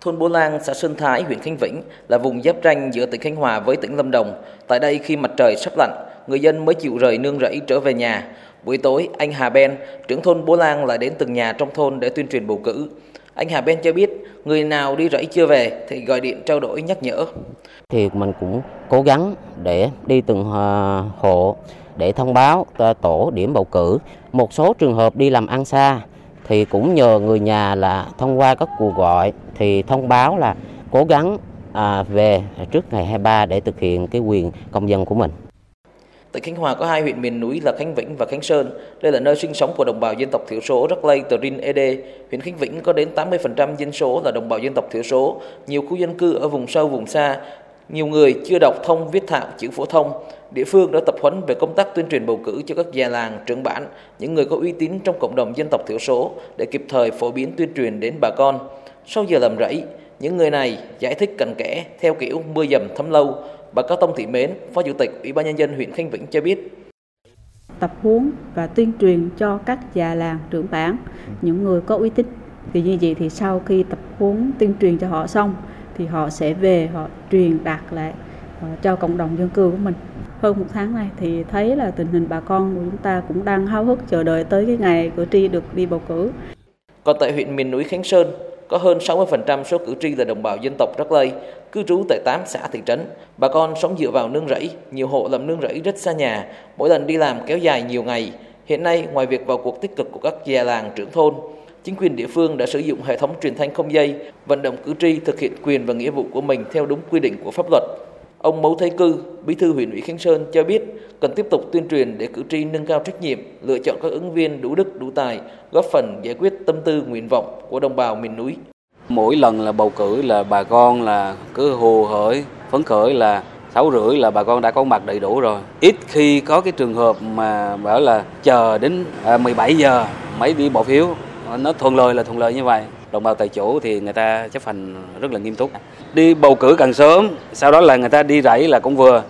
Thôn Bố Lang, xã Sơn Thái, huyện Khánh Vĩnh là vùng giáp ranh giữa tỉnh Khánh Hòa với tỉnh Lâm Đồng. Tại đây khi mặt trời sắp lặn, người dân mới chịu rời nương rẫy trở về nhà. Buổi tối, anh Hà Ben, trưởng thôn Bố Lang lại đến từng nhà trong thôn để tuyên truyền bầu cử. Anh Hà Ben cho biết, người nào đi rẫy chưa về thì gọi điện trao đổi nhắc nhở. Thì mình cũng cố gắng để đi từng ờ, hộ để thông báo ờ, tổ điểm bầu cử. Một số trường hợp đi làm ăn xa thì cũng nhờ người nhà là thông qua các cuộc gọi thì thông báo là cố gắng à, về trước ngày 23 để thực hiện cái quyền công dân của mình. Tỉnh Khánh Hòa có hai huyện miền núi là Khánh Vĩnh và Khánh Sơn. Đây là nơi sinh sống của đồng bào dân tộc thiểu số Rắc Lây, Tờ Rin, Ede. Huyện Khánh Vĩnh có đến 80% dân số là đồng bào dân tộc thiểu số. Nhiều khu dân cư ở vùng sâu, vùng xa. Nhiều người chưa đọc thông viết thạo chữ phổ thông. Địa phương đã tập huấn về công tác tuyên truyền bầu cử cho các già làng, trưởng bản, những người có uy tín trong cộng đồng dân tộc thiểu số để kịp thời phổ biến tuyên truyền đến bà con. Sau giờ làm rẫy, những người này giải thích cặn kẽ theo kiểu mưa dầm thấm lâu. Bà Cao Tông Thị Mến, Phó Chủ tịch Ủy ban Nhân dân huyện Khánh Vĩnh cho biết. Tập huấn và tuyên truyền cho các già làng, trưởng bản, những người có uy tín. Thì như vậy thì sau khi tập huấn tuyên truyền cho họ xong, thì họ sẽ về họ truyền đạt lại ờ, cho cộng đồng dân cư của mình hơn một tháng này thì thấy là tình hình bà con của chúng ta cũng đang háo hức chờ đợi tới cái ngày cử tri được đi bầu cử. Còn tại huyện miền núi Khánh Sơn, có hơn 60% số cử tri là đồng bào dân tộc Rắc Lây, cư trú tại 8 xã thị trấn. Bà con sống dựa vào nương rẫy, nhiều hộ làm nương rẫy rất xa nhà, mỗi lần đi làm kéo dài nhiều ngày. Hiện nay, ngoài việc vào cuộc tích cực của các già làng trưởng thôn, chính quyền địa phương đã sử dụng hệ thống truyền thanh không dây, vận động cử tri thực hiện quyền và nghĩa vụ của mình theo đúng quy định của pháp luật. Ông Mấu Thế Cư, Bí thư huyện ủy Khánh Sơn cho biết cần tiếp tục tuyên truyền để cử tri nâng cao trách nhiệm, lựa chọn các ứng viên đủ đức đủ tài, góp phần giải quyết tâm tư nguyện vọng của đồng bào miền núi. Mỗi lần là bầu cử là bà con là cứ hồ hởi, phấn khởi là sáu rưỡi là bà con đã có mặt đầy đủ rồi. Ít khi có cái trường hợp mà bảo là chờ đến à, 17 giờ mới đi bỏ phiếu. Ờ, nó thuận lợi là thuận lợi như vậy. Đồng bào tại chỗ thì người ta chấp hành rất là nghiêm túc. Đi bầu cử càng sớm, sau đó là người ta đi rẫy là cũng vừa.